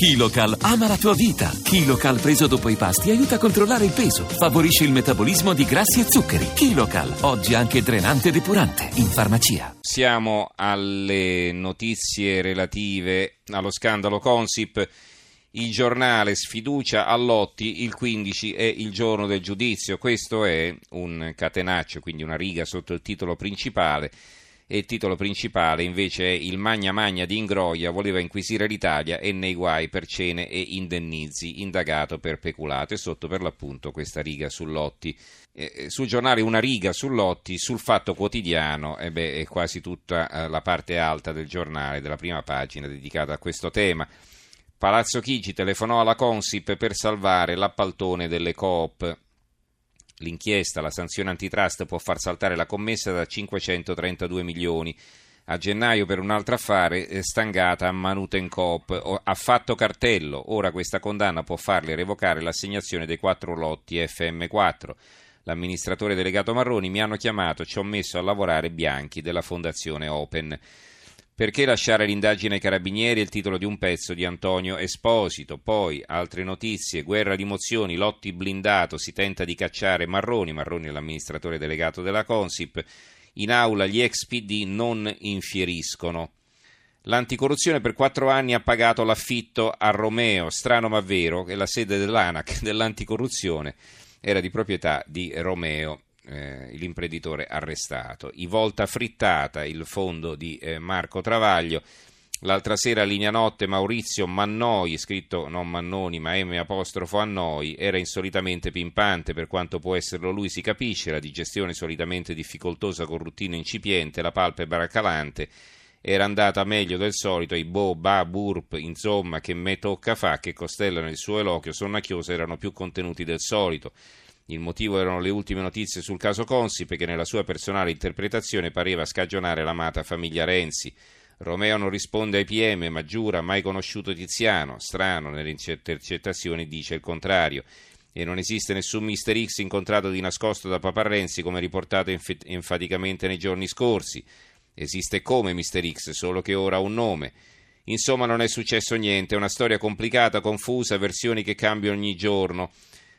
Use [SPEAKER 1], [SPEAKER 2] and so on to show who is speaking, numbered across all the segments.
[SPEAKER 1] Kilocal ama la tua vita. Kilocal preso dopo i pasti aiuta a controllare il peso, favorisce il metabolismo di grassi e zuccheri. Kilocal, oggi anche drenante e depurante, in farmacia.
[SPEAKER 2] Siamo alle notizie relative allo scandalo Consip. Il giornale sfiducia a Lotti, il 15 è il giorno del giudizio. Questo è un catenaccio, quindi una riga sotto il titolo principale e il titolo principale invece è Il Magna Magna di Ingroia voleva inquisire l'Italia e nei guai per cene e indennizi, indagato per peculato e sotto per l'appunto questa riga su Lotti. Eh, sul giornale una riga su Lotti, sul Fatto Quotidiano, eh beh, è quasi tutta eh, la parte alta del giornale, della prima pagina dedicata a questo tema. Palazzo Chigi telefonò alla Consip per salvare l'appaltone delle Coop. L'inchiesta, la sanzione antitrust può far saltare la commessa da 532 milioni. A gennaio per un altro affare eh, stangata a Manutencoop. Ha fatto cartello. Ora questa condanna può farle revocare l'assegnazione dei quattro lotti FM4. L'amministratore delegato Marroni mi hanno chiamato, ci ho messo a lavorare Bianchi della Fondazione Open. Perché lasciare l'indagine ai carabinieri è il titolo di un pezzo di Antonio Esposito. Poi altre notizie, guerra di mozioni, Lotti blindato, si tenta di cacciare Marroni, Marroni è l'amministratore delegato della Consip. In aula gli ex PD non infieriscono. L'anticorruzione per quattro anni ha pagato l'affitto a Romeo, strano ma vero, che la sede dell'ANAC dell'anticorruzione era di proprietà di Romeo eh, l'imprenditore arrestato. I Volta Frittata, il fondo di eh, Marco Travaglio. L'altra sera a linea notte Maurizio Mannoi, scritto non Mannoni ma M apostrofo Annoi, era insolitamente pimpante, per quanto può esserlo lui si capisce, la digestione solitamente difficoltosa con routine incipiente, la palpebra calante, era andata meglio del solito, i bo, ba, burp, insomma, che me tocca fa, che costellano il suo eloquio sonnacchioso erano più contenuti del solito. Il motivo erano le ultime notizie sul caso Consip che nella sua personale interpretazione pareva scagionare l'amata famiglia Renzi. Romeo non risponde ai PM, ma giura mai conosciuto Tiziano. Strano, nelle intercettazioni dice il contrario. E non esiste nessun Mister X incontrato di nascosto da Papa Renzi, come riportato enf- enfaticamente nei giorni scorsi. Esiste come Mister X, solo che ora ha un nome. Insomma, non è successo niente, è una storia complicata, confusa, versioni che cambiano ogni giorno.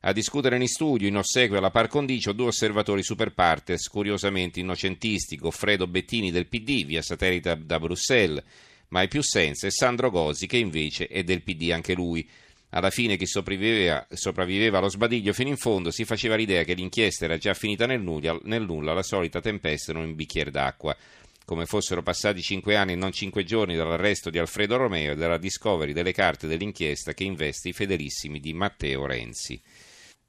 [SPEAKER 2] A discutere in studio, in ossequio alla par condicio, due osservatori super partes, curiosamente innocentisti, Goffredo Bettini del PD, via satellite da Bruxelles, ma ai più senza, e Sandro Gosi, che invece è del PD anche lui. Alla fine chi sopravviveva, sopravviveva, allo sbadiglio fino in fondo si faceva l'idea che l'inchiesta era già finita nel nulla, nel nulla la solita tempesta in un bicchiere d'acqua. Come fossero passati cinque anni e non cinque giorni dall'arresto di Alfredo Romeo e dalla discovery delle carte dell'inchiesta che investe i fedelissimi di Matteo Renzi.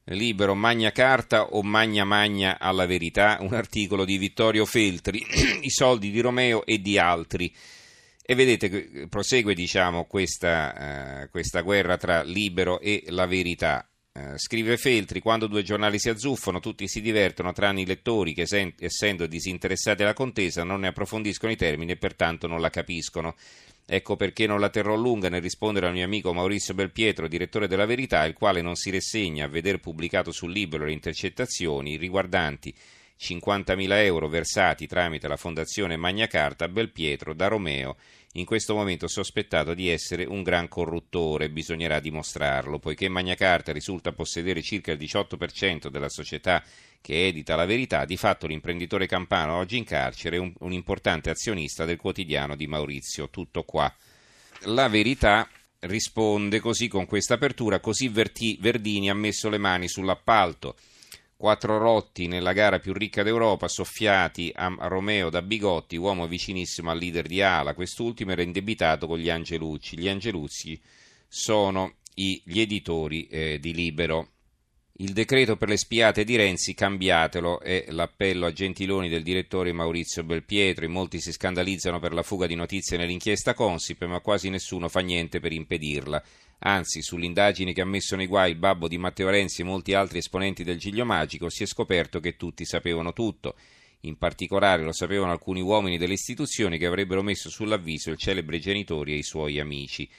[SPEAKER 2] Libero Magna Carta o Magna Magna alla verità, un articolo di Vittorio Feltri, i soldi di Romeo e di altri. E vedete, prosegue diciamo, questa, uh, questa guerra tra Libero e la verità. Uh, scrive Feltri, quando due giornali si azzuffano tutti si divertono, tranne i lettori che essendo disinteressati alla contesa non ne approfondiscono i termini e pertanto non la capiscono. Ecco perché non la terrò lunga nel rispondere al mio amico Maurizio Belpietro, direttore della Verità, il quale non si rassegna a veder pubblicato sul libro le intercettazioni riguardanti 50.000 euro versati tramite la Fondazione Magna Carta Belpietro da Romeo, in questo momento sospettato di essere un gran corruttore, bisognerà dimostrarlo, poiché Magna Carta risulta possedere circa il 18% della società che edita La Verità, di fatto l'imprenditore campano oggi in carcere è un, un importante azionista del quotidiano di Maurizio. Tutto qua. La Verità risponde così con questa apertura, così Verti, Verdini ha messo le mani sull'appalto. Quattro rotti nella gara più ricca d'Europa, soffiati a Romeo da Bigotti, uomo vicinissimo al leader di Ala. Quest'ultimo era indebitato con gli Angelucci. Gli Angelucci sono i, gli editori eh, di Libero. Il decreto per le spiate di Renzi cambiatelo è l'appello a Gentiloni del direttore Maurizio Belpietro. In molti si scandalizzano per la fuga di notizie nell'inchiesta Consip, ma quasi nessuno fa niente per impedirla. Anzi, sull'indagine che ha messo nei guai il babbo di Matteo Renzi e molti altri esponenti del Giglio Magico si è scoperto che tutti sapevano tutto. In particolare lo sapevano alcuni uomini delle istituzioni che avrebbero messo sull'avviso il celebre genitore e i suoi amici.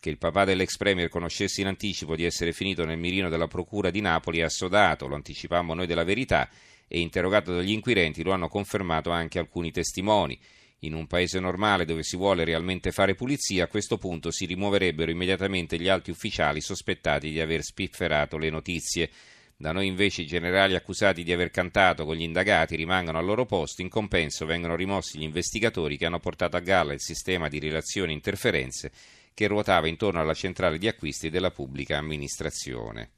[SPEAKER 2] Che il papà dell'ex premier conoscesse in anticipo di essere finito nel mirino della procura di Napoli è assodato, lo anticipammo noi della verità, e interrogato dagli inquirenti lo hanno confermato anche alcuni testimoni. In un paese normale dove si vuole realmente fare pulizia, a questo punto si rimuoverebbero immediatamente gli alti ufficiali sospettati di aver spifferato le notizie. Da noi invece i generali accusati di aver cantato con gli indagati rimangono al loro posto, in compenso vengono rimossi gli investigatori che hanno portato a galla il sistema di relazioni e interferenze che ruotava intorno alla centrale di acquisti della pubblica amministrazione.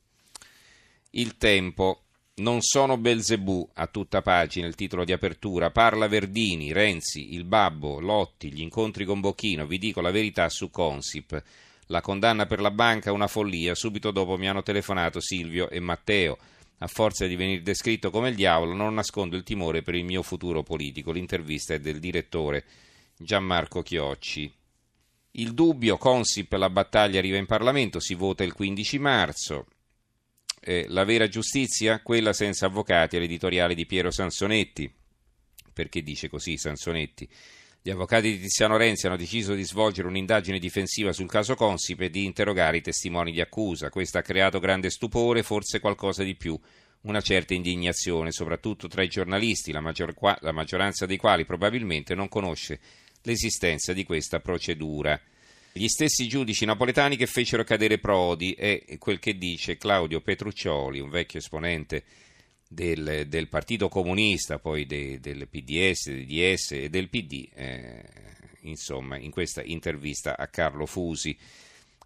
[SPEAKER 2] Il tempo non sono Belzebù, a tutta pagina il titolo di apertura. Parla Verdini, Renzi, il Babbo, Lotti, gli incontri con Bocchino. Vi dico la verità su Consip. La condanna per la banca è una follia. Subito dopo mi hanno telefonato Silvio e Matteo. A forza di venire descritto come il diavolo, non nascondo il timore per il mio futuro politico. L'intervista è del direttore Gianmarco Chiocci. Il dubbio, Consip, la battaglia arriva in Parlamento, si vota il 15 marzo eh, la vera giustizia, quella senza avvocati, è l'editoriale di Piero Sansonetti. Perché dice così Sansonetti? Gli avvocati di Tiziano Renzi hanno deciso di svolgere un'indagine difensiva sul caso Consip e di interrogare i testimoni di accusa. Questo ha creato grande stupore, forse qualcosa di più, una certa indignazione, soprattutto tra i giornalisti, la, maggior, la maggioranza dei quali probabilmente non conosce l'esistenza di questa procedura. Gli stessi giudici napoletani che fecero cadere Prodi è quel che dice Claudio Petruccioli, un vecchio esponente del, del Partito Comunista, poi de, del PDS, del DS e del PD, eh, insomma, in questa intervista a Carlo Fusi.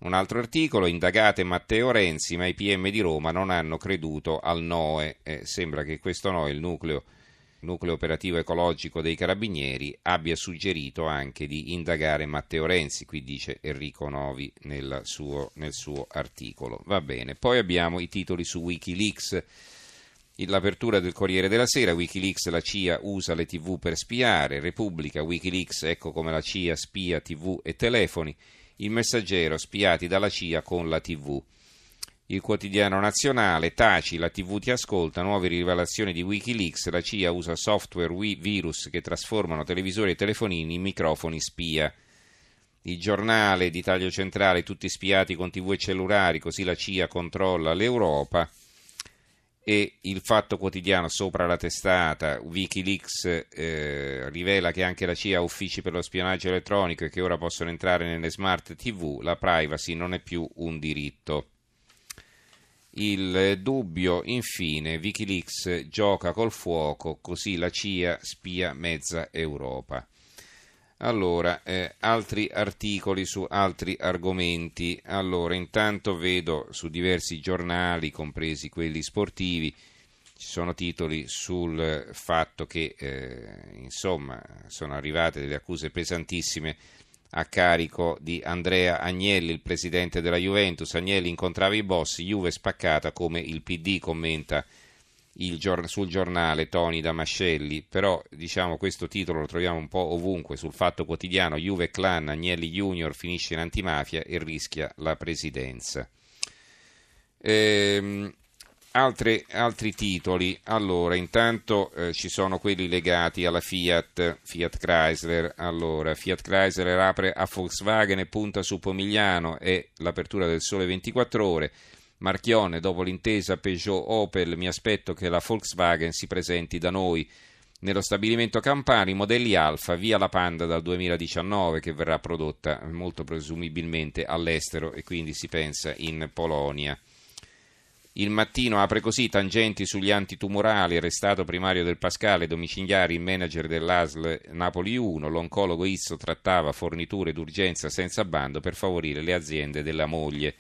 [SPEAKER 2] Un altro articolo, indagate Matteo Renzi, ma i PM di Roma non hanno creduto al NOE. Eh, sembra che questo NOE, il nucleo nucleo operativo ecologico dei carabinieri, abbia suggerito anche di indagare Matteo Renzi, qui dice Enrico Novi nel suo, nel suo articolo. Va bene, poi abbiamo i titoli su Wikileaks. L'apertura del Corriere della Sera, Wikileaks la CIA usa le tv per spiare, Repubblica, Wikileaks ecco come la CIA spia tv e telefoni, il messaggero spiati dalla CIA con la tv il quotidiano nazionale, taci, la TV ti ascolta, nuove rivelazioni di Wikileaks, la CIA usa software virus che trasformano televisori e telefonini in microfoni spia. Il giornale di taglio centrale, tutti spiati con TV e cellulari, così la CIA controlla l'Europa. E il fatto quotidiano sopra la testata, Wikileaks eh, rivela che anche la CIA ha uffici per lo spionaggio elettronico e che ora possono entrare nelle smart TV, la privacy non è più un diritto. Il dubbio, infine, Wikileaks gioca col fuoco, così la CIA spia mezza Europa. Allora, eh, altri articoli su altri argomenti. Allora, intanto vedo su diversi giornali, compresi quelli sportivi, ci sono titoli sul fatto che, eh, insomma, sono arrivate delle accuse pesantissime a carico di Andrea Agnelli, il presidente della Juventus. Agnelli incontrava i boss, Juve spaccata come il PD commenta gior- sul giornale Toni Damascelli, però diciamo questo titolo lo troviamo un po' ovunque sul fatto quotidiano Juve Clan, Agnelli Junior finisce in antimafia e rischia la presidenza. Ehm, Altre, altri titoli, allora intanto eh, ci sono quelli legati alla Fiat, Fiat Chrysler, allora Fiat Chrysler apre a Volkswagen e punta su Pomigliano e l'apertura del sole 24 ore, Marchione dopo l'intesa Peugeot Opel mi aspetto che la Volkswagen si presenti da noi. Nello stabilimento Campani, modelli Alfa, via la Panda dal 2019 che verrà prodotta molto presumibilmente all'estero e quindi si pensa in Polonia. Il mattino apre così tangenti sugli antitumorali, arrestato primario del Pascale, domiciliari, il manager dell'ASL Napoli 1, l'oncologo Izzo trattava forniture d'urgenza senza bando per favorire le aziende della moglie.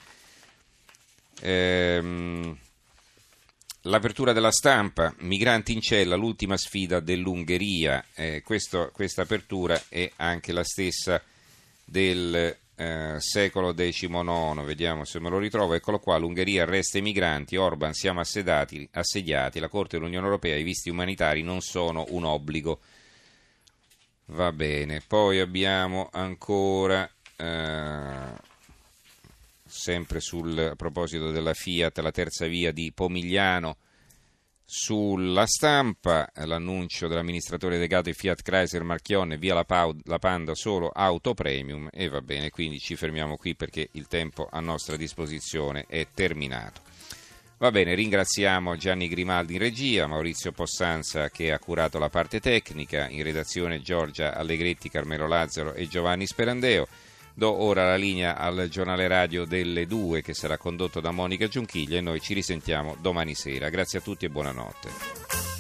[SPEAKER 2] Ehm, l'apertura della stampa, migranti in cella, l'ultima sfida dell'Ungheria, eh, questa apertura è anche la stessa del eh, secolo XIX, vediamo se me lo ritrovo, eccolo qua, l'Ungheria arresta i migranti, Orban siamo assedati, assediati, la Corte dell'Unione Europea, i visti umanitari non sono un obbligo. Va bene, poi abbiamo ancora, eh, sempre sul, a proposito della Fiat, la terza via di Pomigliano, sulla stampa l'annuncio dell'amministratore delegato di Fiat Chrysler Marchionne via la, Pau, la, Panda solo auto premium e va bene, quindi ci fermiamo qui perché il tempo a nostra disposizione è terminato. Va bene, ringraziamo Gianni Grimaldi in regia, Maurizio Possanza che ha curato la parte tecnica, in redazione Giorgia Allegretti, Carmelo Lazzaro e Giovanni Sperandeo. Do ora la linea al giornale radio delle due che sarà condotto da Monica Giunchiglia e noi ci risentiamo domani sera. Grazie a tutti e buonanotte.